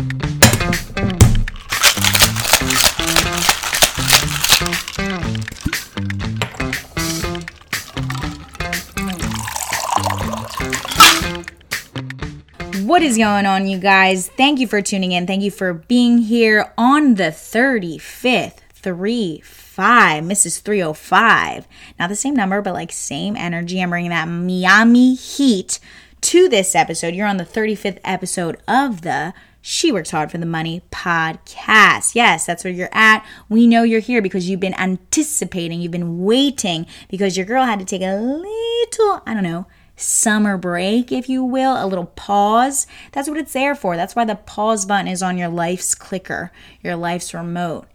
What is going on, you guys? Thank you for tuning in. Thank you for being here on the 35th, 3 5, Mrs. 305. Not the same number, but like same energy. I'm bringing that Miami heat to this episode. You're on the 35th episode of the She Works Hard for the Money podcast. Yes, that's where you're at. We know you're here because you've been anticipating, you've been waiting because your girl had to take a little, I don't know, summer break, if you will, a little pause. That's what it's there for. That's why the pause button is on your life's clicker, your life's remote.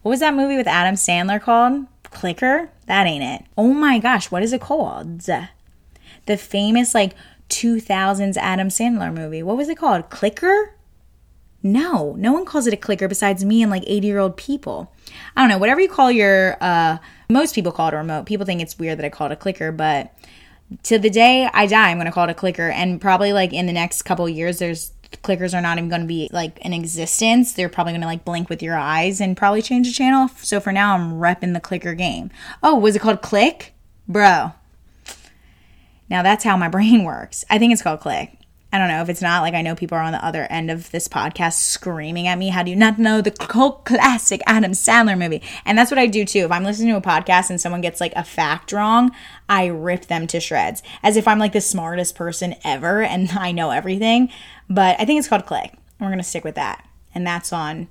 What was that movie with Adam Sandler called? Clicker? That ain't it. Oh my gosh, what is it called? The famous like 2000s Adam Sandler movie. What was it called? Clicker? No, no one calls it a clicker besides me and like 80 year old people. I don't know, whatever you call your, uh, most people call it a remote. People think it's weird that I call it a clicker, but to the day I die, I'm going to call it a clicker. And probably like in the next couple years, there's clickers are not even going to be like in existence. They're probably going to like blink with your eyes and probably change the channel. So for now, I'm repping the clicker game. Oh, was it called Click? Bro. Now that's how my brain works. I think it's called Click. I don't know if it's not like I know people are on the other end of this podcast screaming at me. How do you not know the cult classic Adam Sandler movie? And that's what I do too. If I'm listening to a podcast and someone gets like a fact wrong, I rip them to shreds as if I'm like the smartest person ever and I know everything. But I think it's called Click. We're going to stick with that. And that's on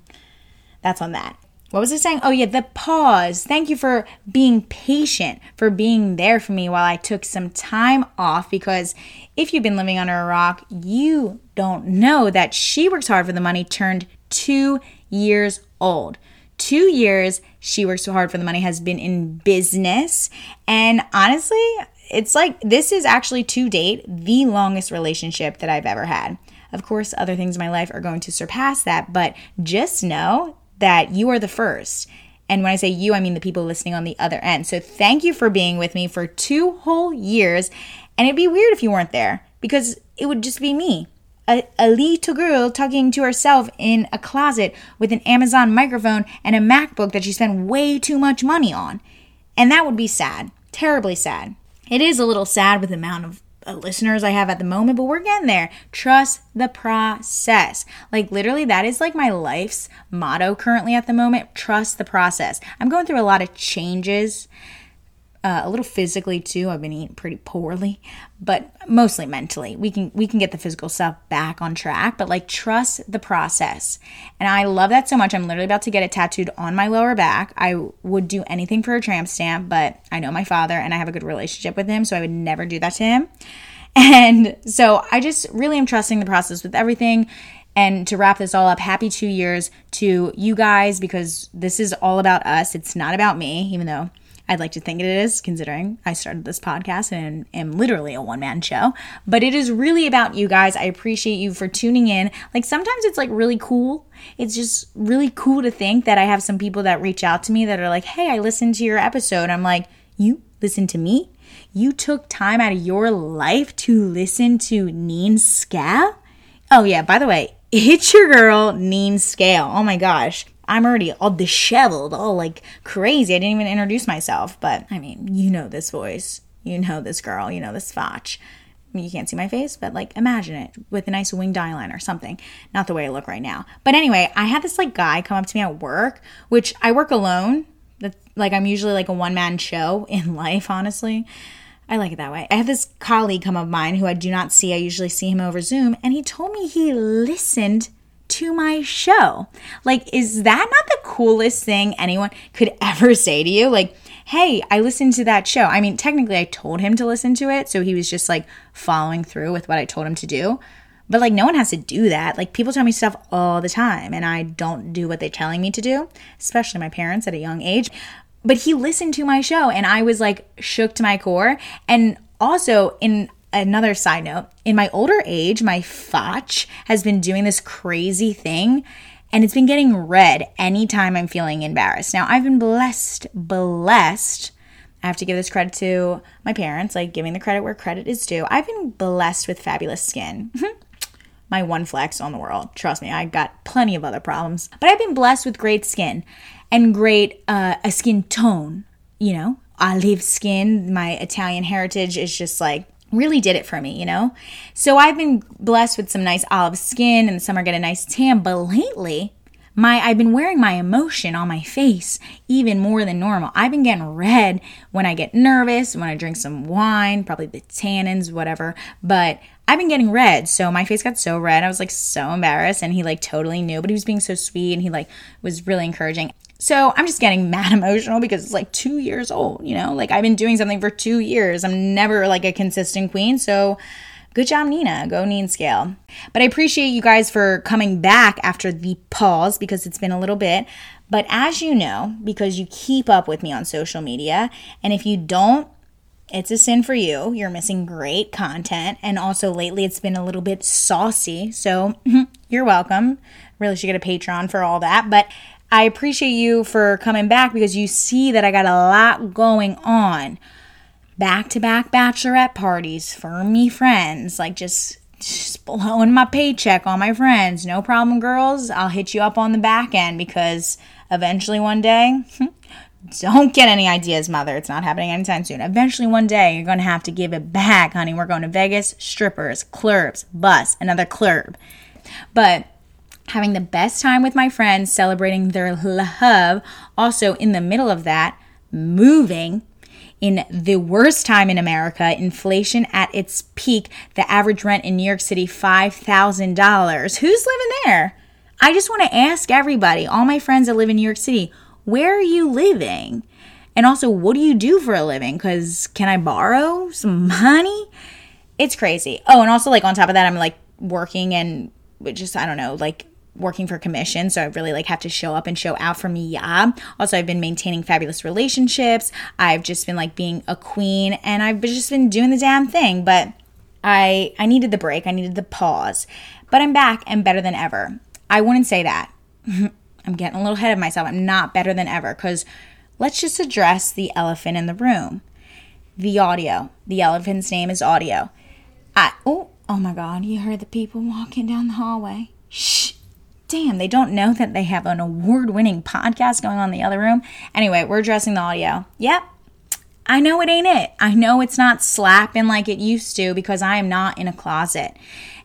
that's on that what was it saying? Oh, yeah, the pause. Thank you for being patient, for being there for me while I took some time off. Because if you've been living under a rock, you don't know that She Works Hard for the Money turned two years old. Two years She Works So Hard for the Money has been in business. And honestly, it's like this is actually to date the longest relationship that I've ever had. Of course, other things in my life are going to surpass that, but just know that you are the first. And when I say you, I mean the people listening on the other end. So thank you for being with me for two whole years. And it'd be weird if you weren't there because it would just be me, a, a little girl talking to herself in a closet with an Amazon microphone and a MacBook that she spent way too much money on. And that would be sad, terribly sad. It is a little sad with the amount of Uh, listeners I have at the moment, but we're getting there. Trust the process. Like, literally, that is like my life's motto currently at the moment. Trust the process. I'm going through a lot of changes uh, a little physically too. I've been eating pretty poorly, but mostly mentally. We can we can get the physical stuff back on track, but like trust the process. And I love that so much. I'm literally about to get it tattooed on my lower back. I would do anything for a tramp stamp, but I know my father and I have a good relationship with him, so I would never do that to him. And so I just really am trusting the process with everything. And to wrap this all up, happy two years to you guys because this is all about us. It's not about me, even though I'd like to think it is, considering I started this podcast and am literally a one man show. But it is really about you guys. I appreciate you for tuning in. Like sometimes it's like really cool. It's just really cool to think that I have some people that reach out to me that are like, hey, I listened to your episode. I'm like, you listen to me? You took time out of your life to listen to Neen Scale? Oh, yeah, by the way, it's your girl, Neen Scale. Oh my gosh. I'm already all disheveled, all like crazy. I didn't even introduce myself, but I mean, you know this voice. You know this girl. You know this Foch. I mean, you can't see my face, but like imagine it with a nice winged eyeliner or something. Not the way I look right now. But anyway, I had this like guy come up to me at work, which I work alone. That's like I'm usually like a one man show in life, honestly. I like it that way. I have this colleague come of mine who I do not see. I usually see him over Zoom, and he told me he listened to my show. Like, is that not the coolest thing anyone could ever say to you? Like, hey, I listened to that show. I mean, technically, I told him to listen to it. So he was just like following through with what I told him to do. But like, no one has to do that. Like, people tell me stuff all the time, and I don't do what they're telling me to do, especially my parents at a young age. But he listened to my show, and I was like shook to my core. And also, in another side note in my older age my foch has been doing this crazy thing and it's been getting red anytime i'm feeling embarrassed now i've been blessed blessed i have to give this credit to my parents like giving the credit where credit is due i've been blessed with fabulous skin my one flex on the world. Trust me, I got plenty of other problems. But I've been blessed with great skin and great uh, a skin tone. You know, olive skin. My Italian heritage is just like really did it for me, you know? So I've been blessed with some nice olive skin and some are get a nice tan, but lately my I've been wearing my emotion on my face even more than normal. I've been getting red when I get nervous, when I drink some wine, probably the tannins, whatever. But I've been getting red, so my face got so red. I was like so embarrassed, and he like totally knew, but he was being so sweet, and he like was really encouraging. So I'm just getting mad emotional because it's like two years old, you know? Like I've been doing something for two years. I'm never like a consistent queen. So good job, Nina. Go Neen Scale. But I appreciate you guys for coming back after the pause because it's been a little bit. But as you know, because you keep up with me on social media, and if you don't, it's a sin for you. You're missing great content. And also, lately, it's been a little bit saucy. So, you're welcome. Really should get a Patreon for all that. But I appreciate you for coming back because you see that I got a lot going on. Back to back bachelorette parties for me friends, like just, just blowing my paycheck on my friends. No problem, girls. I'll hit you up on the back end because eventually one day, don't get any ideas, mother. It's not happening anytime soon. Eventually one day you're going to have to give it back, honey. We're going to Vegas, strippers, clubs, bus, another club. But having the best time with my friends, celebrating their love. Also, in the middle of that, moving in the worst time in America, inflation at its peak, the average rent in New York City, $5,000. Who's living there? I just want to ask everybody, all my friends that live in New York City, where are you living? And also, what do you do for a living? Because can I borrow some money? It's crazy. Oh, and also, like, on top of that, I'm like working and just, I don't know, like working for commission so i really like have to show up and show out for me yeah. Also i've been maintaining fabulous relationships. I've just been like being a queen and i've just been doing the damn thing but i i needed the break. I needed the pause. But i'm back and better than ever. I wouldn't say that. I'm getting a little ahead of myself. I'm not better than ever because let's just address the elephant in the room. The audio. The elephant's name is audio. I oh oh my god you heard the people walking down the hallway. Shh damn, they don't know that they have an award winning podcast going on in the other room. Anyway, we're addressing the audio. Yep. I know it ain't it. I know it's not slapping like it used to because I am not in a closet.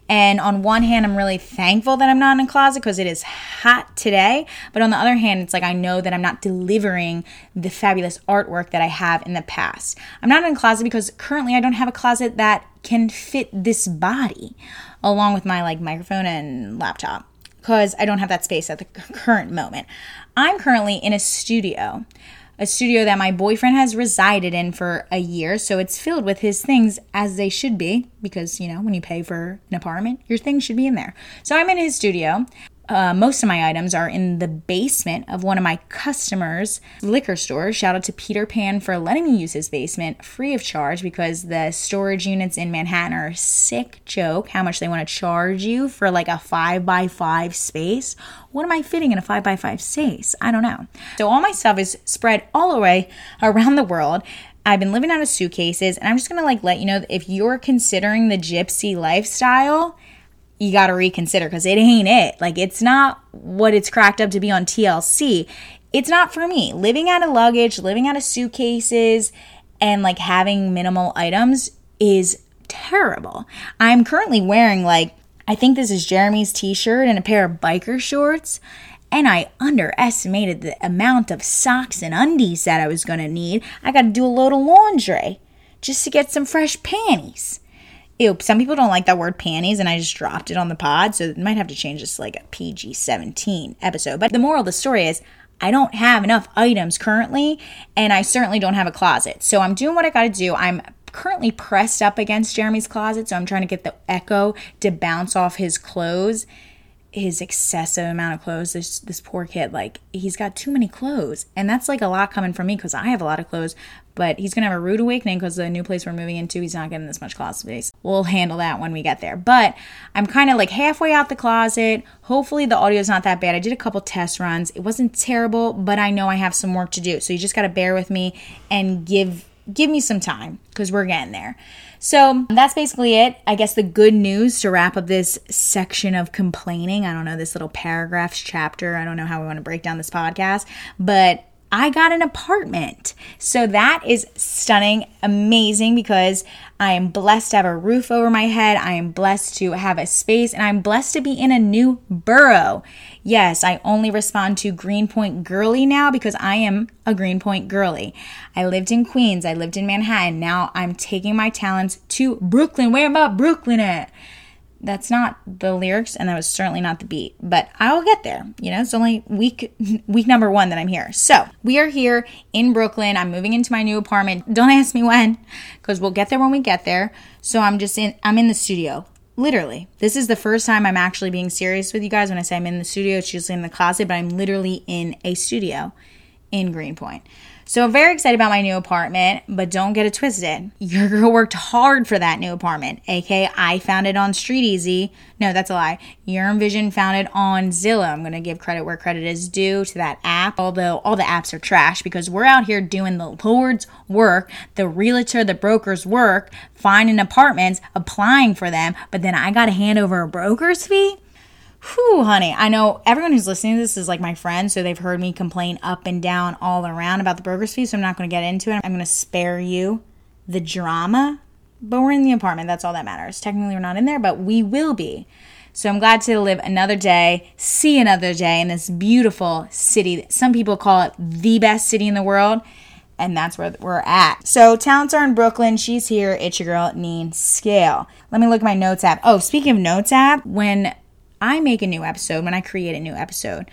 And on one hand, I'm really thankful that I'm not in a closet because it is hot today. But on the other hand, it's like I know that I'm not delivering the fabulous artwork that I have in the past. I'm not in a closet because currently I don't have a closet that can fit this body along with my like microphone and laptop because I don't have that space at the current moment. I'm currently in a studio, a studio that my boyfriend has resided in for a year. So it's filled with his things as they should be because, you know, when you pay for an apartment, your things should be in there. So I'm in his studio uh, most of my items are in the basement of one of my customers' liquor store. Shout out to Peter Pan for letting me use his basement free of charge because the storage units in Manhattan are a sick joke. How much they want to charge you for like a five by five space? What am I fitting in a five by five space? I don't know. So all my stuff is spread all the way around the world. I've been living out of suitcases, and I'm just gonna like let you know if you're considering the gypsy lifestyle you got to reconsider because it ain't it. Like, it's not what it's cracked up to be on TLC. It's not for me. Living out of luggage, living out of suitcases, and like having minimal items is terrible. I'm currently wearing like, I think this is Jeremy's t shirt and a pair of biker shorts. And I underestimated the amount of socks and undies that I was going to need. I got to do a load of laundry just to get some fresh panties ew, some people don't like that word panties, and I just dropped it on the pod, so it might have to change this to like a PG 17 episode. But the moral of the story is I don't have enough items currently, and I certainly don't have a closet. So I'm doing what I gotta do. I'm currently pressed up against Jeremy's closet, so I'm trying to get the echo to bounce off his clothes his excessive amount of clothes. This this poor kid, like he's got too many clothes, and that's like a lot coming from me because I have a lot of clothes. But he's gonna have a rude awakening because the new place we're moving into, he's not getting this much closet space. We'll handle that when we get there. But I'm kind of like halfway out the closet. Hopefully the audio is not that bad. I did a couple test runs. It wasn't terrible, but I know I have some work to do. So you just gotta bear with me and give give me some time because we're getting there. So that's basically it. I guess the good news to wrap up this section of complaining. I don't know, this little paragraphs chapter. I don't know how we want to break down this podcast, but I got an apartment. So that is stunning, amazing because I am blessed to have a roof over my head. I am blessed to have a space and I'm blessed to be in a new borough. Yes, I only respond to Greenpoint girly now because I am a Greenpoint girly. I lived in Queens, I lived in Manhattan. Now I'm taking my talents to Brooklyn. Where about Brooklyn at? That's not the lyrics and that was certainly not the beat but i'll get there you know? It's only week week number one that i'm here. So we are here in brooklyn. I'm moving into my new apartment. Don't ask me when because we'll get there when we get there. So i'm just in i'm in the studio literally. This is the first time i'm actually being serious with you guys. When i say i'm in the studio it's usually in the closet but i'm literally in a studio in greenpoint so I'm very excited about my new apartment, but don't get it twisted. Your girl worked hard for that new apartment, aka I found it on StreetEasy. No, that's a lie. Your Envision found it on Zillow. I'm gonna give credit where credit is due to that app, although all the apps are trash because we're out here doing the Lord's work, the realtor, the broker's work, finding apartments, applying for them, but then I gotta hand over a broker's fee. Whew, honey. I know everyone who's listening to this is like my friend, so they've heard me complain up and down all around about the broker's fee, so I'm not going to get into it. I'm going to spare you the drama, but we're in the apartment. That's all that matters. Technically, we're not in there, but we will be. So I'm glad to live another day, see another day in this beautiful city. Some people call it the best city in the world, and that's where we're at. So talents are in Brooklyn. She's here. It's your girl, Neen Scale. Let me look at my notes app. Oh, speaking of notes app, when I make a new episode, when I create a new episode,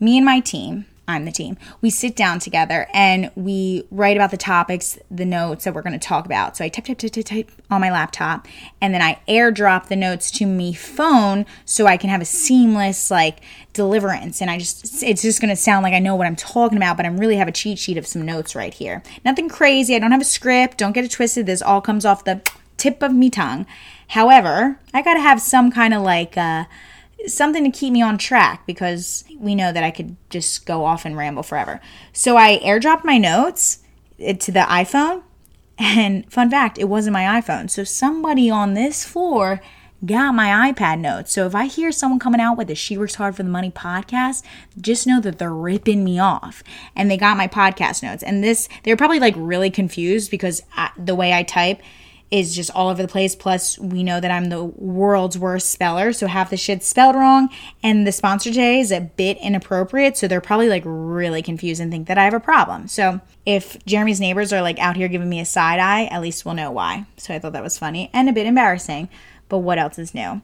me and my team, I'm the team, we sit down together and we write about the topics, the notes that we're going to talk about. So I type, type, type, type, type on my laptop and then I airdrop the notes to me phone so I can have a seamless like deliverance. And I just, it's just going to sound like I know what I'm talking about, but I really have a cheat sheet of some notes right here. Nothing crazy. I don't have a script. Don't get it twisted. This all comes off the tip of me tongue. However, I got to have some kind of like, uh, something to keep me on track because we know that I could just go off and ramble forever. So I airdropped my notes eh, to the iPhone. And fun fact, it wasn't my iPhone. So somebody on this floor got my iPad notes. So if I hear someone coming out with a She Works Hard for the Money podcast, just know that they're ripping me off. And they got my podcast notes. And this, they're probably like really confused because I, the way I type, is just all over the place. Plus, we know that I'm the world's worst speller, so half the shit's spelled wrong. And the sponsor today is a bit inappropriate, so they're probably like really confused and think that I have a problem. So if Jeremy's neighbors are like out here giving me a side eye, at least we'll know why. So I thought that was funny and a bit embarrassing. But what else is new?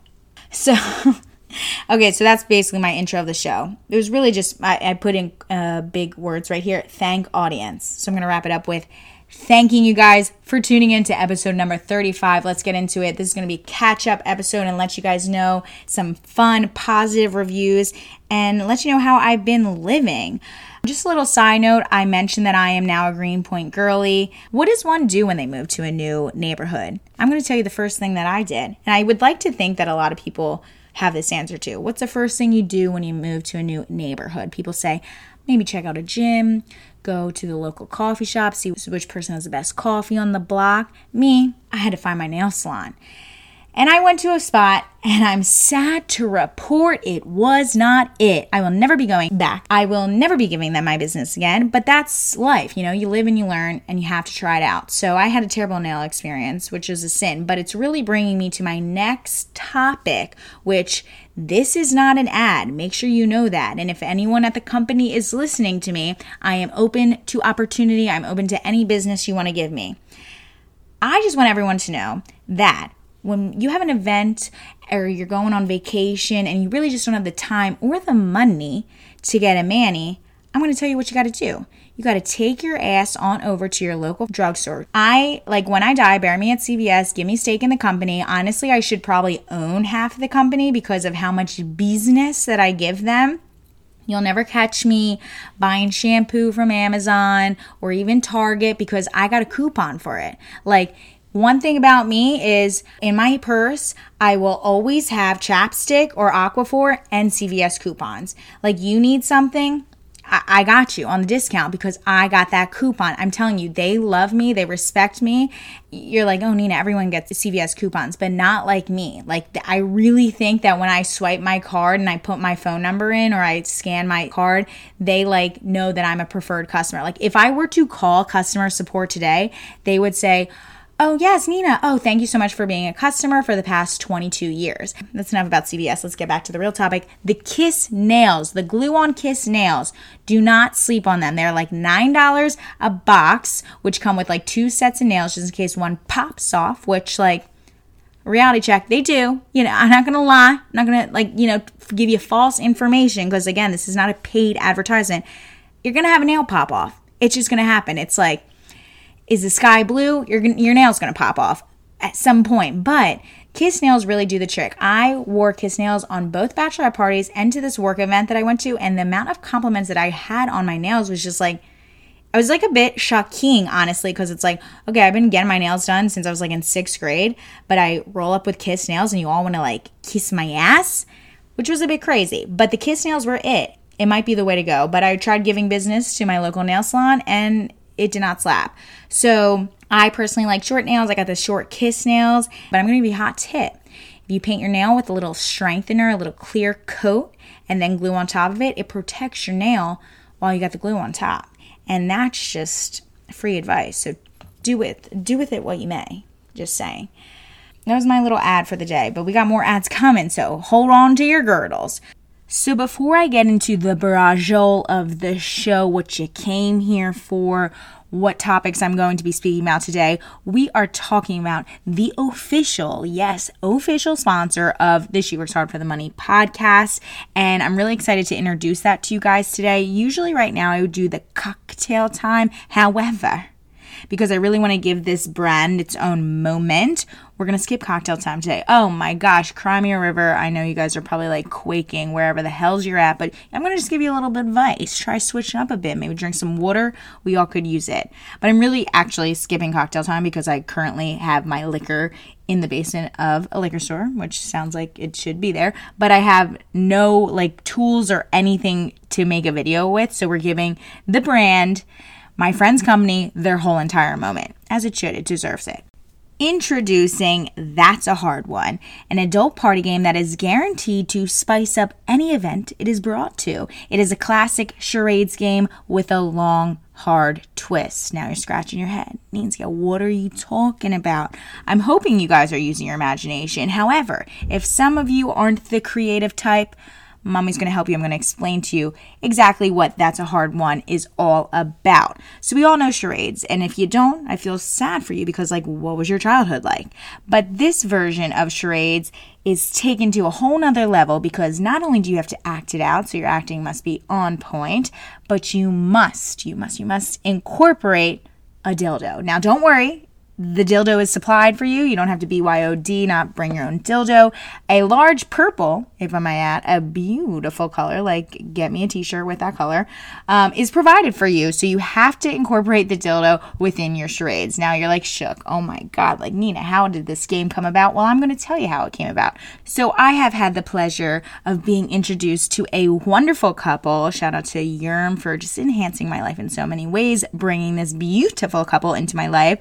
So. okay, so that's basically my intro of the show. It was really just, I, I put in uh, big words right here thank audience. So I'm to wrap it up with thanking you guys for tuning in to episode number 35. Let's get into it. This is going to be catch up episode and let you guys know some fun, positive reviews and let you know how I've been living. Just a little side note, I mentioned that I am now a Greenpoint girly. What does one do when they move to a new neighborhood? I'm going to tell you the first thing that I did. And I would like to think that a lot of people have this answer to. What's the first thing you do when you move to a new neighborhood? People say, maybe check out a gym, go to the local coffee shop, see which person has the best coffee on the block. Me, I had to find my nail salon. And I went to a spot and I'm sad to report it was not it. I will never be going back. I will never be giving them my business again, but that's life. You know, you live and you learn and you have to try it out. So I had a terrible nail experience, which is a sin, but it's really bringing me to my next topic, which this is not an ad. Make sure you know that. And if anyone at the company is listening to me, I am open to opportunity. I'm open to any business you want to give me. I just want everyone to know that when you have an event or you're going on vacation and you really just don't have the time or the money to get a mani, I'm going to tell you what you got to do. You got to take your ass on over to your local drugstore. I like when I die, bury me at CVS, give me stake in the company. Honestly, I should probably own half of the company because of how much business that I give them. You'll never catch me buying shampoo from Amazon or even Target because I got a coupon for it. Like, one thing about me is in my purse, I will always have chapstick or Aquaphor and CVS coupons. Like you need something, I, I got you on the discount because I got that coupon. I'm telling you, they love me, they respect me. You're like, oh, Nina, everyone gets CVS coupons, but not like me. Like, I really think that when I swipe my card and I put my phone number in or I scan my card, they like know that I'm a preferred customer. Like, if I were to call customer support today, they would say, Oh, yes, Nina. Oh, thank you so much for being a customer for the past 22 years. That's enough about CVS. Let's get back to the real topic. The Kiss nails, the glue on Kiss nails, do not sleep on them. They're like $9 a box, which come with like two sets of nails just in case one pops off, which, like, reality check they do you know i'm not gonna lie i'm not gonna like you know give you false information because again this is not a paid advertisement you're gonna have a nail pop off it's just gonna happen it's like is the sky blue, your, your nail's gonna pop off at some point. But Kiss nails really do the trick. I wore Kiss nails on both bachelorette parties and to this work event that I went to, and the amount of compliments that I had on my nails was just like, I was like a bit shocking, honestly, because it's like, okay, I've been getting my nails done since I was like in sixth grade, but I roll up with Kiss nails and you all want to like kiss my ass, which was a bit crazy. But the Kiss nails were it. It might be the way to go. But I tried giving business to my local nail salon and it did not slap. So I personally like short nails. I got the short kiss nails, but I'm going to give you a hot tip. If you paint your nail with a little strengthener, a little clear coat, and then glue on top of it, it protects your nail while you got the glue on top. And that's just free advice. So do with do with it what you may. Just saying. That was my little ad for the day, but we got more ads coming, so hold on to your girdles. So, before I get into the barragole of the show, what you came here for, what topics I'm going to be speaking about today, we are talking about the official, yes, official sponsor of the She Works Hard for the Money podcast. And I'm really excited to introduce that to you guys today. Usually, right now, I would do the cocktail time. However, because I really want to give this brand its own moment. We're going to skip cocktail time today. Oh my gosh, Cry me a river. I know you guys are probably like quaking wherever the hells you're at, but I'm going to just give you a little bit of advice. Try switching up a bit. Maybe drink some water. We all could use it. But I'm really actually skipping cocktail time because I currently have my liquor in the basement of a liquor store, which sounds like it should be there, but I have no like tools or anything to make a video with. So we're giving the brand my friend's company their whole entire moment, as it should, it deserves it. Introducing That's a Hard One, an adult party game that is guaranteed to spice up any event it is brought to. It is a classic charades game with a long, hard twist. Now you're scratching your head. Nancy, what are you talking about? I'm hoping you guys are using your imagination. However, if some of you aren't the creative type, Mommy's going to help you. I'm going to explain to you exactly what That's a Hard One is all about. So, we all know charades. And if you don't, I feel sad for you because, like, what was your childhood like? But this version of charades is taken to a whole nother level because not only do you have to act it out, so your acting must be on point, but you must, you must, you must incorporate a dildo. Now, don't worry, the dildo is supplied for you. You don't have to BYOD, not bring your own dildo. A large purple, if I may add, a beautiful color, like get me a t shirt with that color, um, is provided for you. So you have to incorporate the dildo within your charades. Now you're like shook. Oh my God, like Nina, how did this game come about? Well, I'm going to tell you how it came about. So I have had the pleasure of being introduced to a wonderful couple. Shout out to Yerm for just enhancing my life in so many ways, bringing this beautiful couple into my life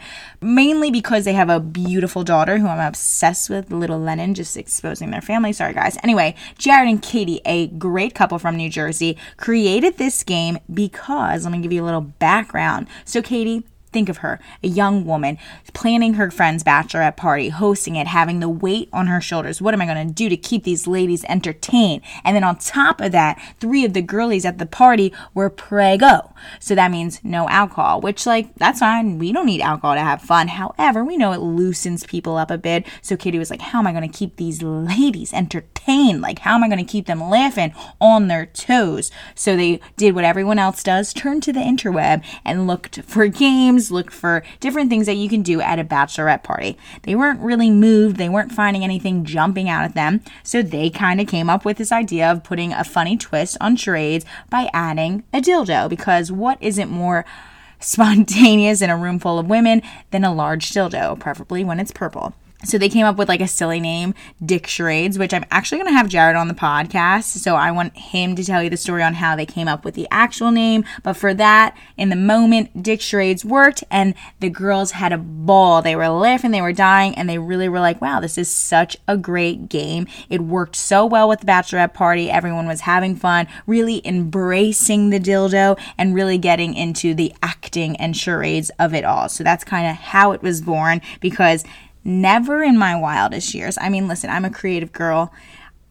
because they have a beautiful daughter who I'm obsessed with, little Lennon, just exposing their family. Sorry, guys. Anyway, Jared and Katie, a great couple from New Jersey, created this game because, let me give you a little background. So, Katie, Think of her, a young woman, planning her friend's bachelorette party, hosting it, having the weight on her shoulders. What am I going to do to keep these ladies entertained? And then on top of that, three of the girlies at the party were prego. So that means no alcohol, which, like, that's fine. We don't need alcohol to have fun. However, we know it loosens people up a bit. So Katie was like, How am I going to keep these ladies entertained? Like, how am I going to keep them laughing on their toes? So they did what everyone else does, turned to the interweb and looked for games games, looked for different things that you can do at a bachelorette party. They weren't really moved, they weren't finding anything jumping out at them, so they kind of came up with this idea of putting a funny twist on charades by adding a dildo because what isn't more spontaneous in a room full of women than a large dildo, preferably when it's purple. So they came up with like a silly name, Dick Charades, which I'm actually going to have Jared on the podcast. So I want him to tell you the story on how they came up with the actual name. But for that, in the moment, Dick Charades worked and the girls had a ball. They were laughing, they were dying, and they really were like, wow, this is such a great game. It worked so well with the bachelorette party. Everyone was having fun, really embracing the dildo and really getting into the acting and charades of it all. So that's kind of how it was born because Never in my wildest years. I mean, listen, I'm a creative girl.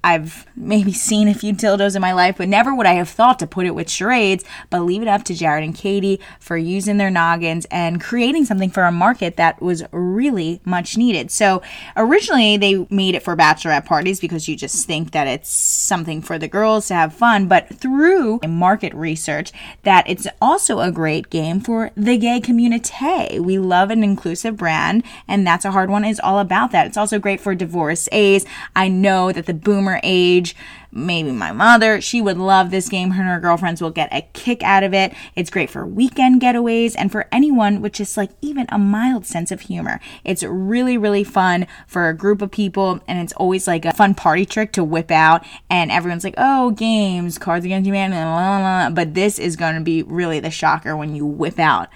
I've maybe seen a few dildos in my life, but never would I have thought to put it with charades. But leave it up to Jared and Katie for using their noggins and creating something for a market that was really much needed. So originally they made it for bachelorette parties because you just think that it's something for the girls to have fun. But through market research, that it's also a great game for the gay community. We love an inclusive brand, and that's a hard one. Is all about that. It's also great for divorcees. I know that the boomer boomer age, maybe my mother, she would love this game. Her and her girlfriends will get a kick out of it. It's great for weekend getaways and for anyone with just like even a mild sense of humor. It's really, really fun for a group of people, and it's always like a fun party trick to whip out. And everyone's like, oh, games, Cards Against Humanity, but this is going to be really the shocker when you whip out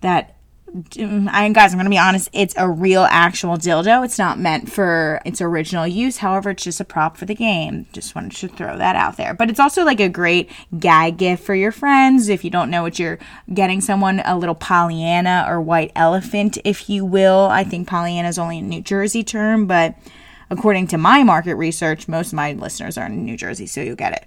that Mm, I guys, I'm gonna be honest, it's a real actual dildo. It's not meant for its original use. However, it's just a prop for the game. Just wanted to throw that out there. But it's also like a great gag gift for your friends. If you don't know what you're getting someone, a little Pollyanna or white elephant, if you will. I think Pollyanna is only a New Jersey term, but according to my market research, most of my listeners are in New Jersey, so you'll get it.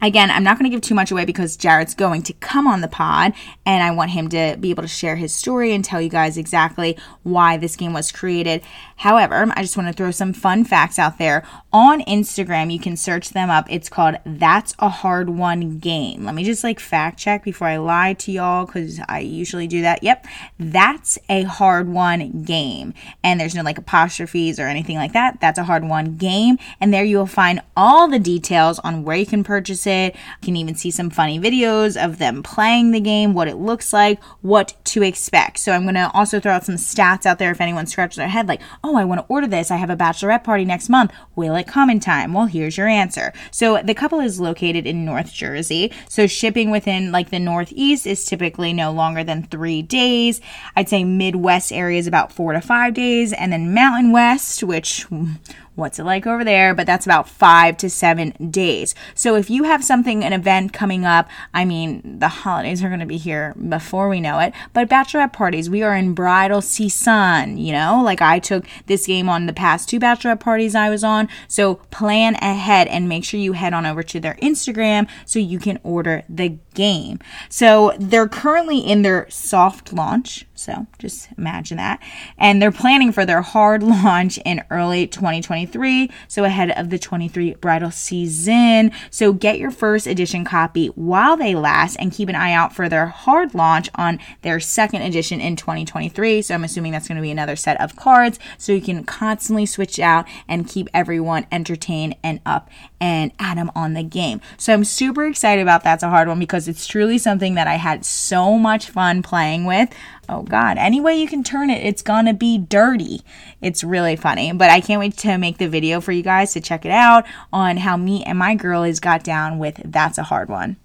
Again, I'm not going to give too much away because Jared's going to come on the pod and I want him to be able to share his story and tell you guys exactly why this game was created. However, I just want to throw some fun facts out there. On Instagram, you can search them up. It's called That's a Hard One Game. Let me just like fact check before I lie to y'all because I usually do that. Yep, That's a Hard One Game. And there's no like apostrophes or anything like that. That's a Hard One Game. And there you will find all the details on where you can purchase it. You can even see some funny videos of them playing the game, what it looks like, what to expect. So I'm going to also throw out some stats out there if anyone scratches their head like, oh, I want to order this. I have a bachelorette party next month. Will it come in time? Well, here's your answer. So the couple is located in North Jersey. So shipping within like the Northeast is typically no longer than three days. I'd say Midwest area is about four to five days. And then Mountain West, which hmm, what's it like over there? But that's about five to seven days. So if you have something, an event coming up, I mean, the holidays are going to be here before we know it, but bachelorette parties, we are in bridal season, you know, like I took this game on the past two bachelorette parties I was on. So plan ahead and make sure you head on over to their Instagram so you can order the game. So they're currently in their soft launch. So just imagine that. And they're planning for their hard launch in early 2023. So ahead of the 23 bridal season. So get your first edition copy while they last and keep an eye out for their hard launch on their second edition in 2023. So I'm assuming that's going to be another set of cards. So you can constantly switch out and keep everyone entertained and up and add them on the game. So I'm super excited about that's a hard one because it's truly something that I had so much fun playing with. Oh God, any way you can turn it, it's gonna be dirty. It's really funny, but I can't wait to make the video for you guys to check it out on how me and my girlies got down with That's a Hard One.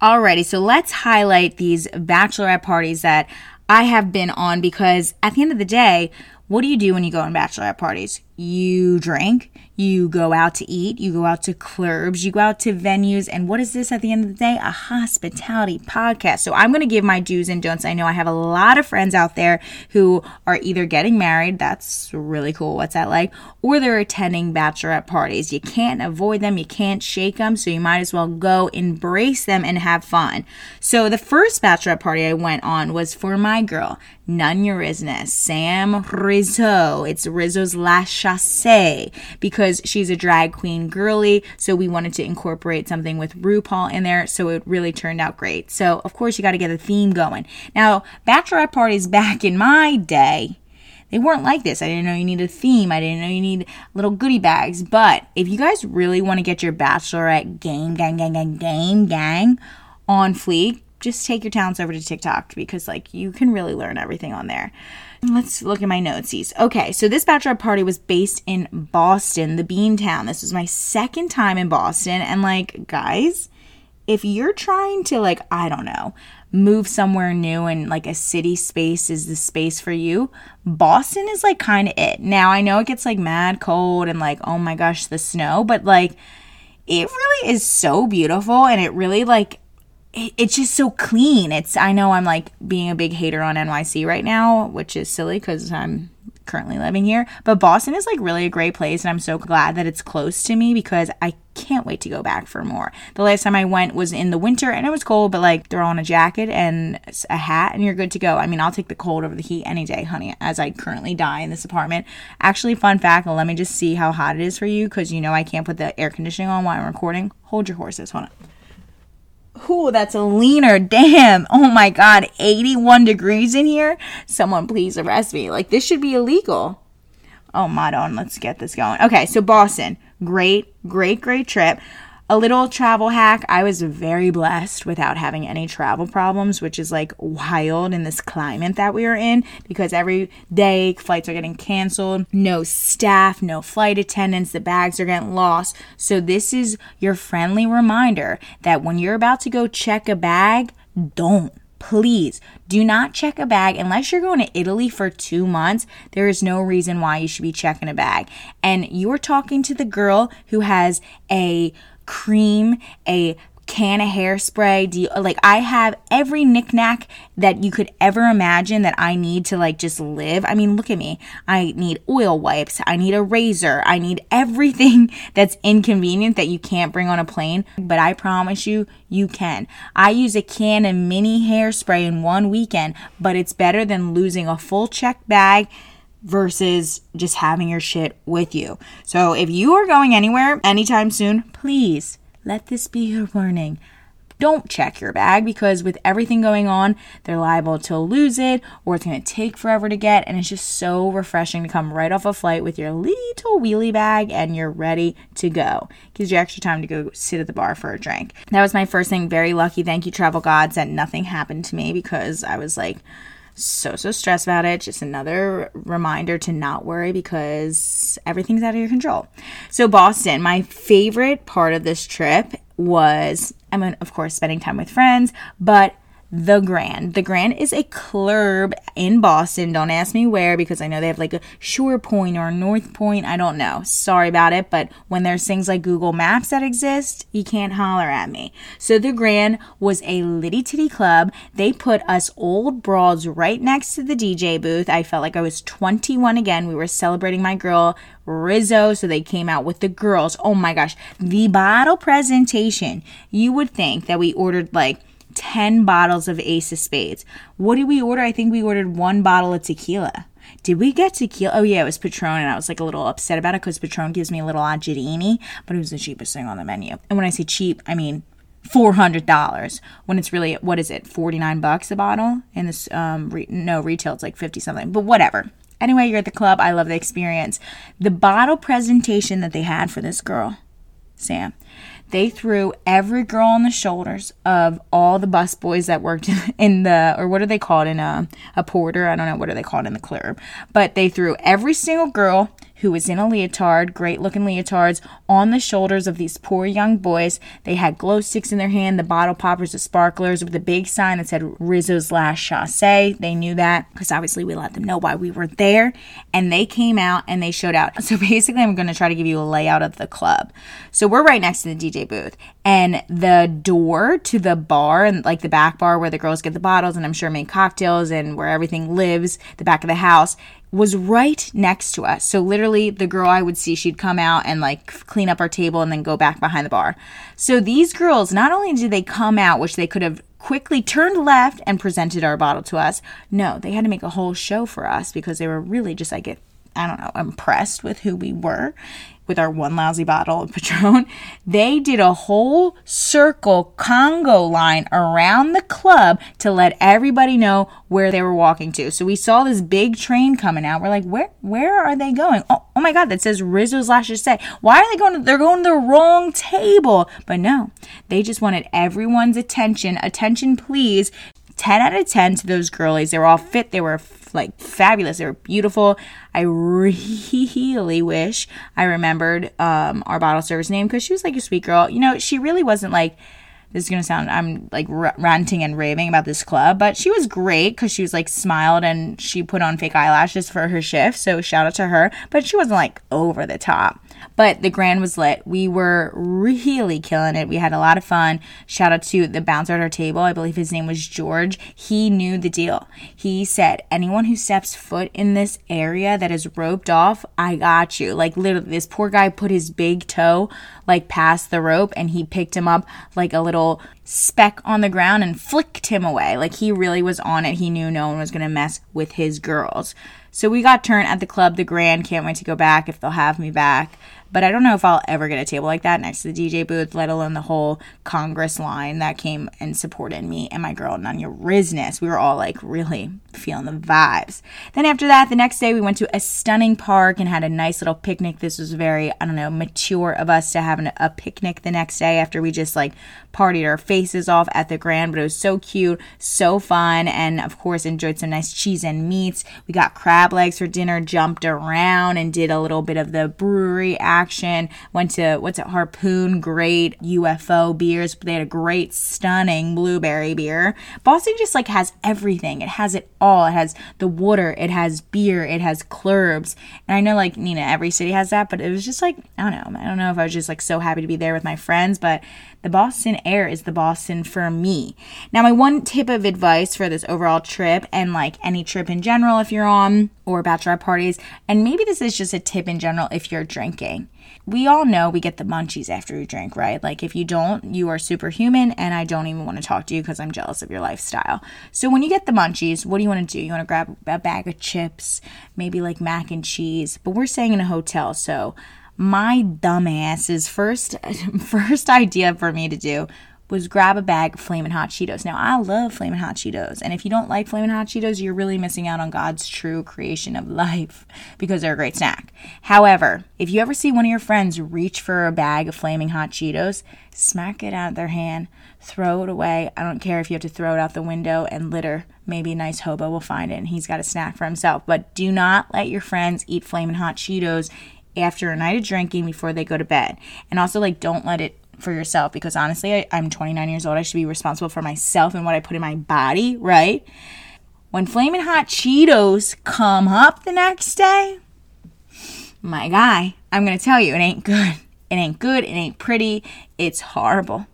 Alrighty, so let's highlight these bachelorette parties that I have been on because at the end of the day, what do you do when you go on bachelorette parties? You drink, you go out to eat, you go out to clubs, you go out to venues. And what is this at the end of the day? A hospitality podcast. So I'm going to give my do's and don'ts. I know I have a lot of friends out there who are either getting married, that's really cool. What's that like? Or they're attending bachelorette parties. You can't avoid them, you can't shake them. So you might as well go embrace them and have fun. So the first bachelorette party I went on was for my girl, None Your Business, Sam Rizzo. It's Rizzo's last chasse because because she's a drag queen girly. So we wanted to incorporate something with RuPaul in there. So it really turned out great. So, of course, you got to get a theme going. Now, bachelorette parties back in my day, they weren't like this. I didn't know you need a theme. I didn't know you need little goodie bags. But if you guys really want to get your bachelorette game, gang, gang, gang, game, gang on fleek, just take your talents over to TikTok because like you can really learn everything on there. Let's look at my notesies. Okay, so this bachelor party was based in Boston, the Bean Town. This was my second time in Boston, and like, guys, if you're trying to like, I don't know, move somewhere new and like a city space is the space for you, Boston is like kind of it. Now I know it gets like mad cold and like, oh my gosh, the snow, but like it really is so beautiful and it really like it's just so clean. It's I know I'm like being a big hater on NYC right now, which is silly cuz I'm currently living here, but Boston is like really a great place and I'm so glad that it's close to me because I can't wait to go back for more. The last time I went was in the winter and it was cold, but like throw on a jacket and a hat and you're good to go. I mean, I'll take the cold over the heat any day, honey, as I currently die in this apartment. Actually, fun fact, let me just see how hot it is for you because you know I can't put the air conditioning on while I'm recording. Hold your horses, hold on. Ooh, that's a leaner. Damn. Oh my God. 81 degrees in here. Someone please arrest me. Like, this should be illegal. Oh, Madon, let's get this going. Okay, so Boston. Great, great, great trip. A little travel hack I was very blessed without having any travel problems, which is like wild in this climate that we are in because every day flights are getting canceled, no staff, no flight attendants, the bags are getting lost. So, this is your friendly reminder that when you're about to go check a bag, don't please do not check a bag unless you're going to Italy for two months. There is no reason why you should be checking a bag. And you're talking to the girl who has a cream, a can of hairspray. Do you, like I have every knickknack that you could ever imagine that I need to like just live. I mean, look at me. I need oil wipes. I need a razor. I need everything that's inconvenient that you can't bring on a plane. But I promise you, you can. I use a can of mini hairspray in one weekend, but it's better than losing a full check bag versus just having your shit with you. So if you are going anywhere anytime soon, please let this be your warning. Don't check your bag because with everything going on, they're liable to lose it or it's going to take forever to get. And it's just so refreshing to come right off a flight with your little wheelie bag and you're ready to go. Gives you extra time to go sit at the bar for a drink. That was my first thing. Very lucky. Thank you, travel gods, that nothing happened to me because I was like, so so stressed about it. Just another reminder to not worry because everything's out of your control. So boston my favorite part of this trip was i mean of course spending time with friends but the Grand. The Grand is a club in Boston. Don't ask me where because I know they have like a Shore Point or North Point. I don't know. Sorry about it, but when there's things like Google Maps that exist, you can't holler at me. So the Grand was a litty titty club. They put us old broads right next to the DJ booth. I felt like I was 21 again. We were celebrating my girl Rizzo, so they came out with the girls. Oh my gosh, the bottle presentation. You would think that we ordered like 10 bottles of Ace of Spades. What did we order? I think we ordered one bottle of tequila. Did we get tequila? Oh, yeah, it was Patron, and I was like a little upset about it because Patron gives me a little Angelini, but it was the cheapest thing on the menu. And when I say cheap, I mean $400 when it's really, what is it, 49 bucks a bottle? And this, um, re- no, retail, it's like 50 something, but whatever. Anyway, you're at the club. I love the experience. The bottle presentation that they had for this girl, Sam, they threw every girl on the shoulders of all the bus boys that worked in the or what are they called in a a porter? I don't know what are they called in the club. But they threw every single girl who was in a leotard, great looking leotards, on the shoulders of these poor young boys. They had glow sticks in their hand, the bottle poppers, the sparklers, with a big sign that said Rizzo's Last Sashay. They knew that because obviously we let them know why we were there. And they came out and they showed out. So basically, I'm going to try to give you a layout of the club. So we're right next to the DJ booth, and the door to the bar and like the back bar where the girls get the bottles and I'm sure make cocktails and where everything lives, the back of the house was right next to us. So literally the girl I would see, she'd come out and like clean up our table and then go back behind the bar. So these girls, not only did they come out, which they could have quickly turned left and presented our bottle to us, no, they had to make a whole show for us because they were really just like, I don't know, impressed with who we were with our one lousy bottle of Patron, they did a whole circle Congo line around the club to let everybody know where they were walking to. So we saw this big train coming out. We're like, where where are they going? Oh, oh my god, that says Rizzo's Last Sashay. Why are they going to, they're going to the wrong table? But no, they just wanted everyone's attention. Attention, please. 10 out of 10 to those girlies. They were all fit. They were like fabulous. They were beautiful. I really wish I remembered um, our bottle service name because she was like a sweet girl. You know, she really wasn't like this is gonna sound I'm like r- ranting and raving about this club, but she was great because she was like smiled and she put on fake eyelashes for her shift. So shout out to her, but she wasn't like over the top. But the grand was lit. We were really killing it. We had a lot of fun. Shout out to the bouncer at our table. I believe his name was George. He knew the deal. He said, anyone who steps foot in this area that is roped off, I got you. Like literally, this poor guy put his big toe like past the rope and he picked him up like a little speck on the ground and flicked him away. Like he really was on it. He knew no one was going to mess with his girls. So we got turned at the club, the Grand. Can't wait to go back if they'll have me back. But I don't know if I'll ever get a table like that next to the DJ booth, let alone the whole Congress line that came and supported me and my girl Nanya Rizness. We were all like really feeling the vibes. Then after that, the next day we went to a stunning park and had a nice little picnic. This was very, I don't know, mature of us to have an, a picnic the next day after we just like partied our faces off at the Grand. But it was so cute, so fun, and of course enjoyed some nice cheese and meats. We got crab legs for dinner, jumped around and did a little bit of the brewery action. Went to what's it, Harpoon, great UFO beers. They had a great, stunning blueberry beer. Boston just like has everything. It has it all. It has the water, it has beer, it has clurbs. And I know like Nina, every city has that, but it was just like, I don't know. I don't know if I was just like so happy to be there with my friends, but the Boston air is the Boston for me. Now, my one tip of advice for this overall trip and like any trip in general, if you're on or bachelorette parties, and maybe this is just a tip in general if you're drinking we all know we get the munchies after we drink, right? Like if you don't, you are superhuman and I don't even want to talk to you because I'm jealous of your lifestyle. So when you get the munchies, what do you want to do? You want to grab a bag of chips, maybe like mac and cheese, but we're staying in a hotel, so my dumbass's first first idea for me to do was grab a bag of flaming Hot Cheetos. Now, I love flaming Hot Cheetos, and if you don't like flaming Hot Cheetos, you're really missing out on God's true creation of life because they're a great snack. However, if you ever see one of your friends reach for a bag of Flaming Hot Cheetos, smack it out of their hand, throw it away. I don't care if you have to throw it out the window and litter. Maybe a nice hobo will find it and he's got a snack for himself. But do not let your friends eat flaming Hot Cheetos after a night of drinking before they go to bed. And also, like, don't let it for yourself because honestly, I, I'm 29 years old. I should be responsible for myself and what I put in my body, right? When flaming hot Cheetos come up the next day, my guy, I'm gonna tell you, it ain't good. It ain't good. It ain't pretty. It's horrible.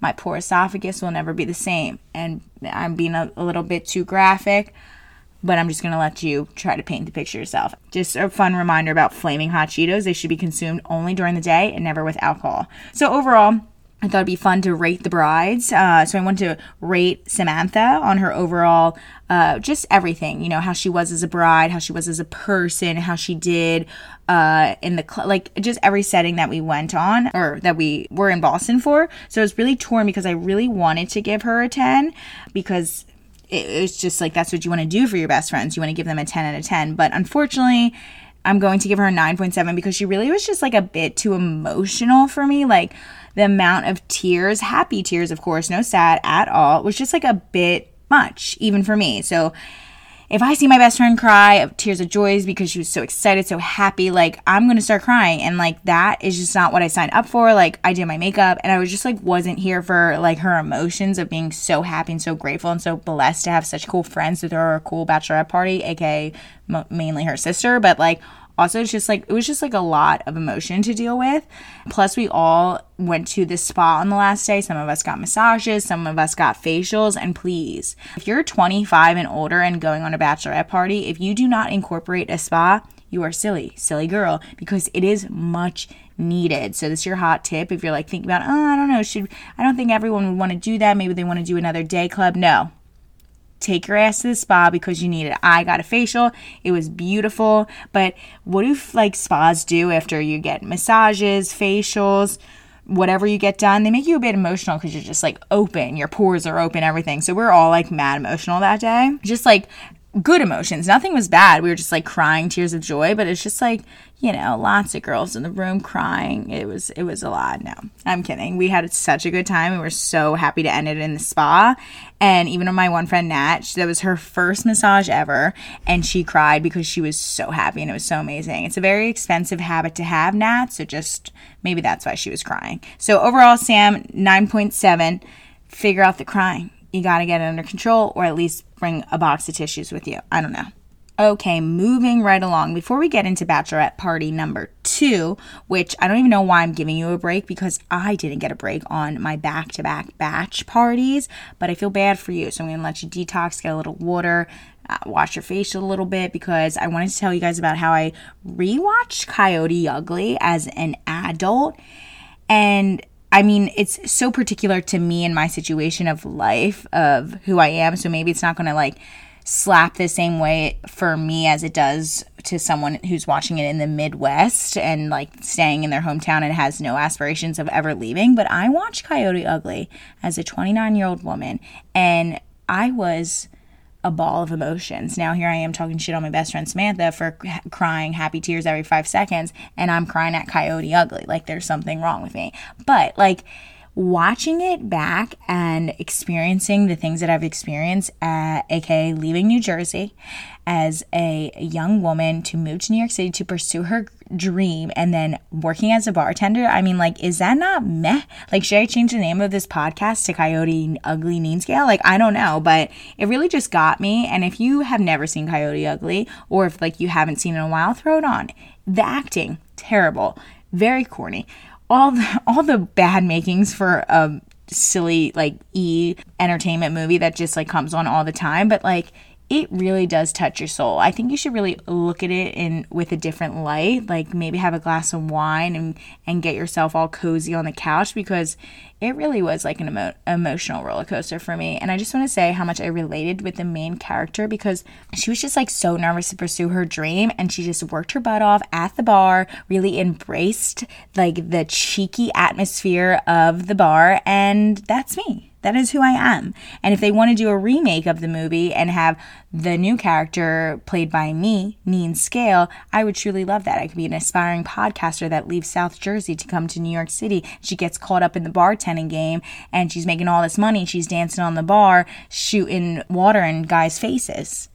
My poor esophagus will never be the same. And I'm being a, a little bit too graphic but I'm just going to let you try to paint the picture yourself. Just a fun reminder about flaming hot Cheetos. They should be consumed only during the day and never with alcohol. So, overall, I thought it'd be fun to rate the brides. Uh, so I want to rate Samantha on her overall, uh, just everything. You know how she was as a bride, how she was as a person, how she did uh, in the cl- like just every setting that we went on or that we were in Boston for. So it's really torn because I really wanted to give her a ten because it's just like that's what you want to do for your best friends. You want to give them a 10 out of 10. But unfortunately, I'm going to give her a 9.7 because she really was just like a bit too emotional for me. Like the amount of tears, happy tears, of course, no sad at all, was just like a bit much, even for me. So if I see my best friend cry of tears of joys because she was so excited, so happy, like I'm gonna start crying. And like that is just not what I signed up for. Like I did my makeup and I was just like wasn't here for like her emotions of being so happy and so grateful and so blessed to have such cool friends to throw her a cool bachelorette party, aka mainly her sister, but like also it's just like it was just like a lot of emotion to deal with. Plus we all went to the spa on the last day. Some of us got massages some of us got facials and please if you're 25 and older and going on a bachelorette party if you do not incorporate a spa you are silly silly girl because it is much needed. So this is your hot tip. If you're like thinking about oh i don't know should i don't think everyone would want to do that. Maybe they want to do another day club. No take your ass to the spa because you need it. I got a facial. It was beautiful. But what do like spas do after you get massages, facials, whatever you get done? They make you a bit emotional because you're just like open. Your pores are open, everything. So we're all like mad emotional that day. Just like good emotions. Nothing was bad. We were just like crying tears of joy, but it's just like, you know, lots of girls in the room crying. It was it was a lot. No. I'm kidding. We had such a good time. We were so happy to end it in the spa. And even my one friend Nat, that was her first massage ever, and she cried because she was so happy and it was so amazing. It's a very expensive habit to have, Nat, so just maybe that's why she was crying. So overall, Sam 9.7, figure out the crying you got to get it under control or at least bring a box of tissues with you. I don't know. Okay, moving right along. Before we get into bachelorette party number two, which I don't even know why I'm giving you a break because I didn't get a break on my back to back batch parties, but I feel bad for you. So I'm going to let you detox, get a little water, uh, wash your face a little bit because I wanted to tell you guys about how I rewatched Coyote Ugly as an adult. And I mean, it's so particular to me and my situation of life, of who I am. So maybe it's not going to like slap the same way for me as it does to someone who's watching it in the Midwest and like staying in their hometown and has no aspirations of ever leaving. But I watched Coyote Ugly as a 29 year old woman and I was a ball of emotions. Now here I am talking shit on my best friend Samantha for crying happy tears every 5 seconds and I'm crying at Coyote Ugly like there's something wrong with me. But like watching it back and experiencing the things that I've experienced, uh, at, aka leaving New Jersey as a young woman to move to New York City to pursue her dream and then working as a bartender. I mean, like, is that not meh? Like, should I change the name of this podcast to Coyote Ugly Mean Scale? Like, I don't know, but it really just got me. And if you have never seen Coyote Ugly, or if like you haven't seen it in a while, throw it on. The acting, terrible, very corny all the, all the bad makings for a silly like e entertainment movie that just like comes on all the time but like it really does touch your soul. I think you should really look at it in with a different light, like maybe have a glass of wine and and get yourself all cozy on the couch because it really was like an emo- emotional roller coaster for me. And I just want to say how much I related with the main character because she was just like so nervous to pursue her dream and she just worked her butt off at the bar, really embraced like the cheeky atmosphere of the bar and that's me. That is who I am. And if they want to do a remake of the movie and have the new character played by me, Neen Scale, I would truly love that. I could be an aspiring podcaster that leaves South Jersey to come to New York City. She gets caught up in the bartending game and she's making all this money. She's dancing on the bar, shooting water in guys' faces.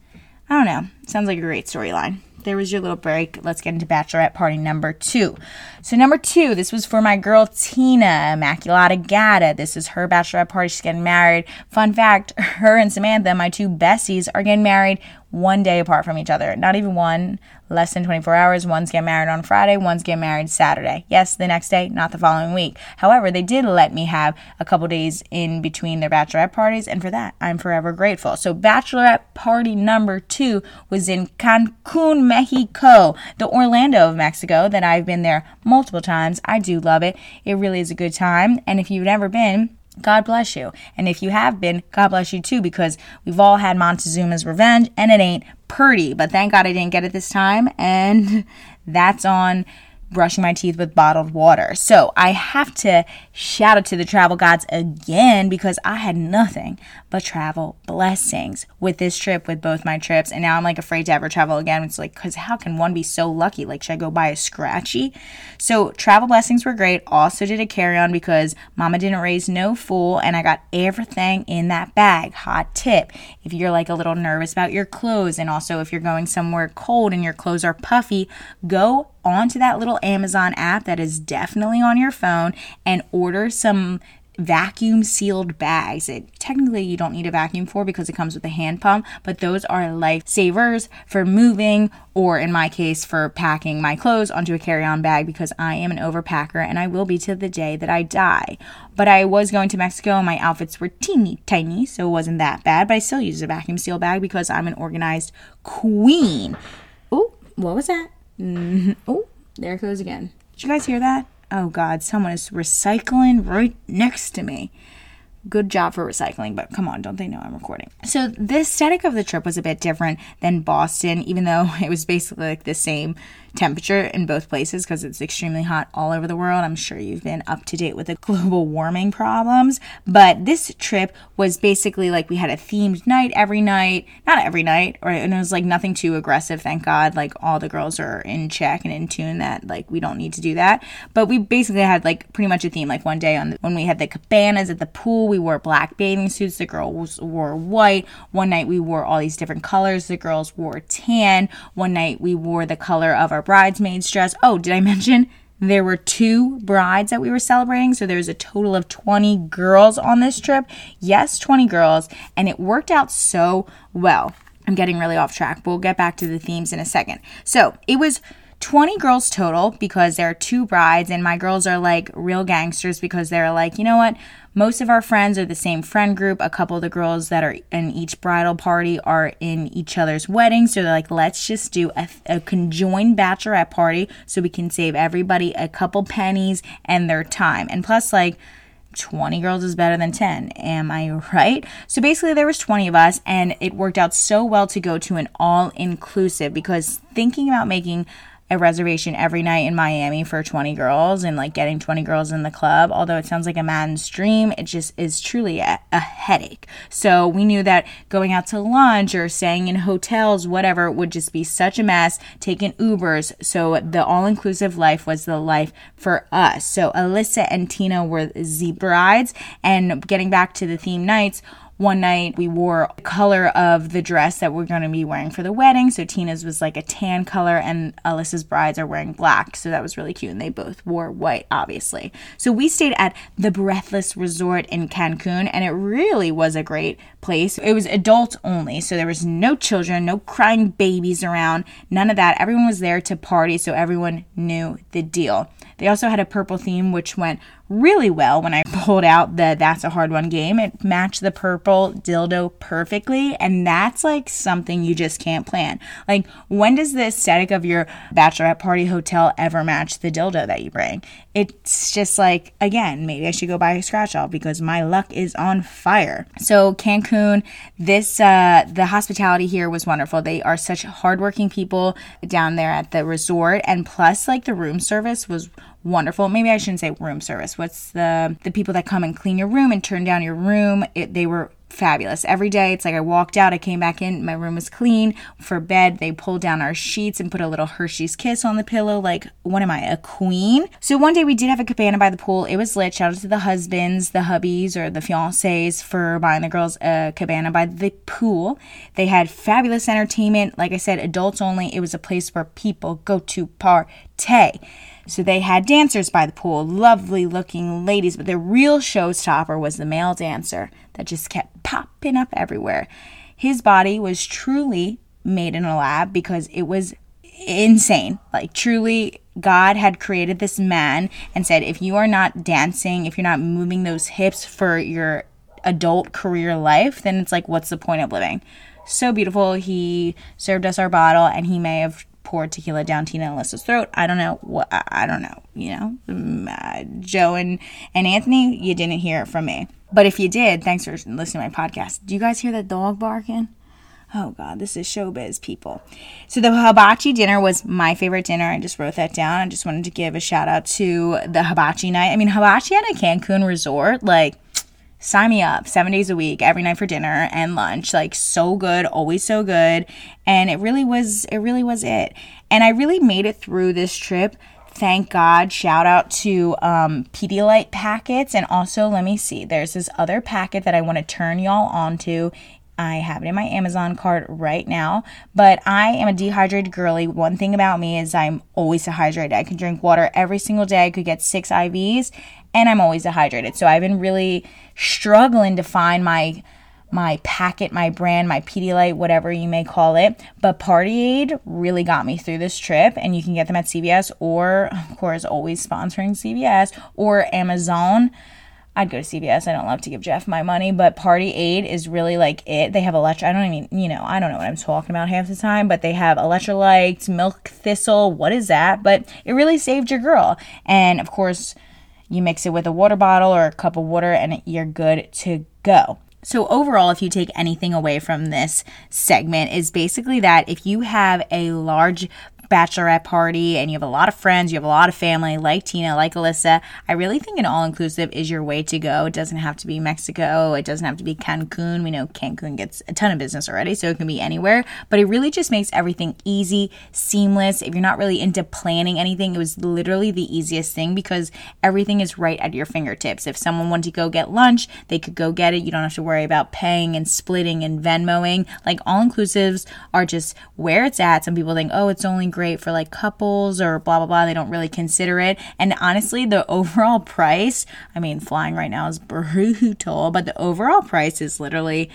I don't know. Sounds like a great storyline there was your little break. Let's get into bachelorette party number two. So, number two, this was for my girl Tina Immaculata Gata. This is her bachelorette party. She's getting married. Fun fact her and Samantha, my two besties, are getting married one day apart from each other. Not even one, less than 24 hours. One's getting married on Friday, one's getting married Saturday. Yes, the next day, not the following week. However, they did let me have a couple days in between their bachelorette parties, and for that, I'm forever grateful. So, bachelorette party number two was in Cancun, Mexico, the Orlando of Mexico, that I've been there multiple times. I do love it. It really is a good time. And if you've never been, God bless you. And if you have been, God bless you too, because we've all had Montezuma's revenge and it ain't pretty. But thank God I didn't get it this time. And that's on brushing my teeth with bottled water. So I have to shout out to the travel gods again because I had nothing but travel blessings with this trip, with both my trips. And now I'm like afraid to ever travel again. It's like, because how can one be so lucky? Like, should I go buy a scratchy? So travel blessings were great. Also did a carry on because mama didn't raise no fool and I got everything in that bag. Hot tip. If you're like a little nervous about your clothes and also if you're going somewhere cold and your clothes are puffy, go onto that little Amazon app that is definitely on your phone and order some vacuum sealed bags. It technically you don't need a vacuum for because it comes with a hand pump, but those are lifesavers for moving or in my case for packing my clothes onto a carry-on bag because I am an overpacker and I will be to the day that I die. But I was going to Mexico and my outfits were teeny tiny, so it wasn't that bad, but I still use a vacuum seal bag because I'm an organized queen. Oh, what was that? Mm-hmm. Oh, there it goes again. Did you guys hear that? Oh God, someone is recycling right next to me. Good job for recycling, but come on, don't they know I'm recording? So the aesthetic of the trip was a bit different than Boston, even though it was basically like the same temperature in both places because it's extremely hot all over the world. I'm sure you've been up to date with the global warming problems. But this trip was basically like we had a themed night every night, not every night, or and it was like nothing too aggressive, thank God. Like all the girls are in check and in tune that like we don't need to do that. But we basically had like pretty much a theme. Like one day on the, when we had the cabanas at the pool, we wore black bathing suits. The girls wore white. One night we wore all these different colors. The girls wore tan. One night we wore the color of our bridesmaids dress. Oh, did I mention there were two brides that we were celebrating? So there's a total of 20 girls on this trip. Yes, 20 girls. And it worked out so well. I'm getting really off track. We'll get back to the themes in a second. So it was 20 girls total because there are two brides, and my girls are like real gangsters because they're like, you know what? Most of our friends are the same friend group. A couple of the girls that are in each bridal party are in each other's weddings. So they're like, let's just do a, a conjoined bachelorette party so we can save everybody a couple pennies and their time. And plus, like, 20 girls is better than 10 am i right so basically there was 20 of us and it worked out so well to go to an all inclusive because thinking about making a reservation every night in Miami for 20 girls and like getting 20 girls in the club. Although it sounds like a man's dream, it just is truly a, a headache. So we knew that going out to lunch or staying in hotels, whatever, would just be such a mess. Taking Ubers. So the all inclusive life was the life for us. So Alyssa and Tina were the brides. And getting back to the theme nights, one night we wore the color of the dress that we're going to be wearing for the wedding. So Tina's was like a tan color, and Alyssa's brides are wearing black. So that was really cute. And they both wore white, obviously. So we stayed at the Breathless Resort in Cancun, and it really was a great place. It was adults only. So there was no children, no crying babies around, none of that. Everyone was there to party. So everyone knew the deal. They also had a purple theme, which went really well when I pulled out the That's a Hard One game. It matched the purple dildo perfectly, and that's like something you just can't plan. Like, when does the aesthetic of your bachelorette party hotel ever match the dildo that you bring? It's just like, again, maybe I should go buy a scratch off because my luck is on fire. So, Cancun, this, uh, the hospitality here was wonderful. They are such hardworking people down there at the resort, and plus, like, the room service was wonderful. Maybe I shouldn't say room service. What's the the people that come and clean your room and turn down your room? It, they were fabulous. Every day, it's like I walked out, I came back in, my room was clean. For bed, they pulled down our sheets and put a little Hershey's kiss on the pillow. Like, what am I, a queen? So one day we did have a cabana by the pool. It was lit. Shout out to the husbands, the hubbies, or the fiancés for buying the girls a cabana by the pool. They had fabulous entertainment. Like I said, adults only. It was a place where people go to party. So they had dancers by the pool, lovely looking ladies, but the real showstopper was the male dancer that just kept popping up everywhere. His body was truly made in a lab because it was insane. Like, truly, God had created this man and said, if you are not dancing, if you're not moving those hips for your adult career life, then it's like, what's the point of living? So beautiful. He served us our bottle and he may have poured tequila down Tina Alyssa's throat. I don't know what I don't know. You know, um, uh, Joe and and Anthony, you didn't hear it from me. But if you did, thanks for listening to my podcast. Do you guys hear that dog barking? Oh God, this is showbiz, people. So the hibachi dinner was my favorite dinner. I just wrote that down. I just wanted to give a shout out to the hibachi night. I mean, hibachi at a Cancun resort, like sign me up seven days a week every night for dinner and lunch like so good always so good and it really was it really was it and i really made it through this trip thank god shout out to um, pedialyte packets and also let me see there's this other packet that i want to turn y'all onto I have it in my Amazon cart right now. But I am a dehydrated girly. One thing about me is I'm always dehydrated. I can drink water every single day. I could get six IVs and I'm always dehydrated. So I've been really struggling to find my my packet, my brand, my Pedialyte, whatever you may call it. But Party Aid really got me through this trip, and you can get them at CVS or, of course, always sponsoring CVS or Amazon. I'd go to CVS. I don't love to give Jeff my money, but Party Aid is really like it. They have electro. I don't even, you know, I don't know what I'm talking about half the time, but they have electrolytes, milk thistle. What is that? But it really saved your girl. And of course, You mix it with a water bottle or a cup of water, and you're good to go. So, overall, if you take anything away from this segment, is basically that if you have a large bachelorette party and you have a lot of friends, you have a lot of family, like Tina, like Alyssa, I really think an all inclusive is your way to go. It doesn't have to be Mexico, it doesn't have to be Cancun. We know Cancun gets a ton of business already, so it can be anywhere, but it really just makes everything easy, seamless. If you're not really into planning anything, it was literally the easiest thing because everything is right at your fingertips. If someone wanted to go get lunch, they could go get it. You don't have to worry about paying and splitting and Venmoing. Like all inclusives are just where it's at. Some people think, oh, it's only great for like couples or blah blah blah. They don't really consider it. And honestly, the overall price, I mean, flying right now is brutal, but the overall price is literally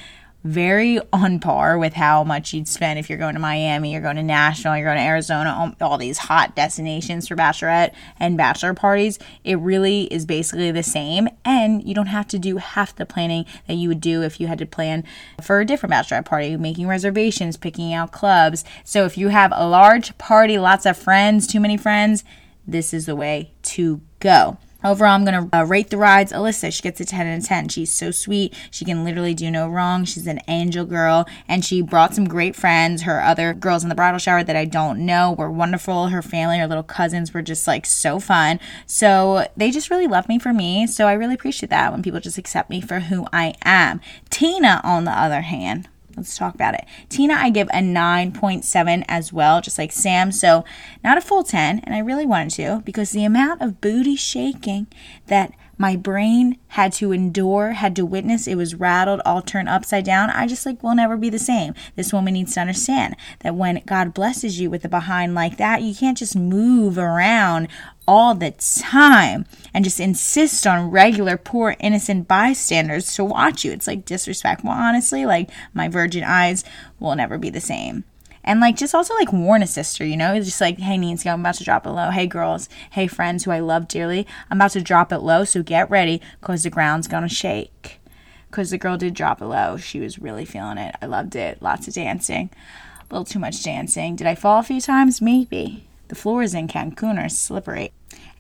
very on par with how much you'd spend if you're going to Miami, you're going to Nashville, you're going to Arizona, all these hot destinations for bachelorette and bachelor parties. It really is basically the same, and you don't have to do half the planning that you would do if you had to plan for a different bachelorette party, making reservations, picking out clubs. So if you have a large party, lots of friends, too many friends, this is the way to go. Overall, I'm going to uh, rate the rides. Alyssa, she gets a 10 out of 10. She's so sweet. She can literally do no wrong. She's an angel girl. And she brought some great friends. Her other girls in the bridal shower that I don't know were wonderful. Her family, her little cousins were just like so fun. So they just really love me for me. So I really appreciate that when people just accept me for who I am. Tina, on the other hand, Let's talk about it. Tina, I give a 9.7 as well, just like Sam. So, not a full 10, and I really wanted to because the amount of booty shaking that my brain had to endure, had to witness. It was rattled, all turned upside down. I just like will never be the same. This woman needs to understand that when God blesses you with a behind like that, you can't just move around all the time and just insist on regular, poor, innocent bystanders to watch you. It's like disrespectful, Well honestly. Like, my virgin eyes will never be the same and like just also like warn a sister, you know, It's just like, hey, Nancy, I'm about to drop it low. Hey, girls, hey, friends who I love dearly, I'm about to drop it low, so get ready because the ground's gonna shake. Because the girl did drop it low. She was really feeling it. I loved it. Lots of dancing. A little too much dancing. Did I fall a few times? Maybe. The floors in Cancun are slippery.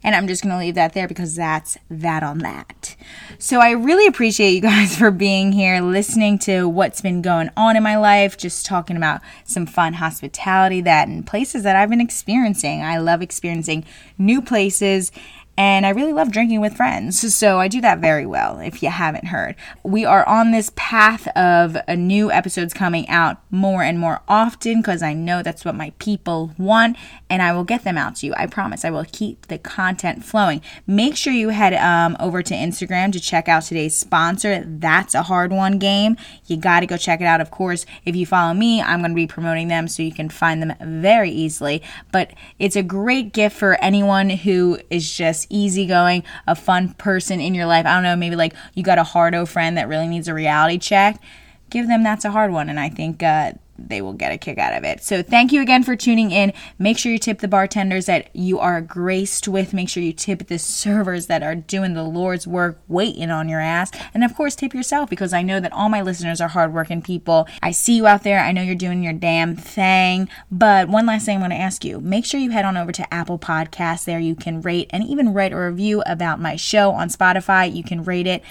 And I'm just going to leave that there because that's that on that. So I really appreciate you guys for being here, listening to what's been going on in my life, just talking about some fun hospitality that and places that I've been experiencing. I love experiencing new places and I really love drinking with friends. So I do that very well if you haven't heard. We are on this path of a new episodes coming out more and more often because I know that's what my people want and I will get them out to you. I promise I will keep the content flowing. Make sure you head um, over to Instagram to check out today's sponsor. That's a hard one game. You got to go check it out. Of course, if you follow me, I'm going to be promoting them so you can find them very easily. But it's a great gift for anyone who is just easygoing, a fun person in your life. I don't know, maybe like you got a hardo friend that really needs a reality check. Give them that's a hard one, and I think uh, they will get a kick out of it. So thank you again for tuning in. Make sure you tip the bartenders that you are graced with. Make sure you tip the servers that are doing the Lord's work, waiting on your ass. And of course, tip yourself because I know that all my listeners are hardworking people. I see you out there. I know you're doing your damn thing. But one last thing I want to ask you make sure you head on over to Apple Podcasts. There you can rate and even write a review about my show on Spotify. You can rate it.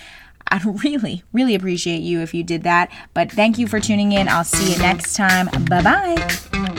I'd really, really appreciate you if you did that. But thank you for tuning in. I'll see you next time. Bye bye.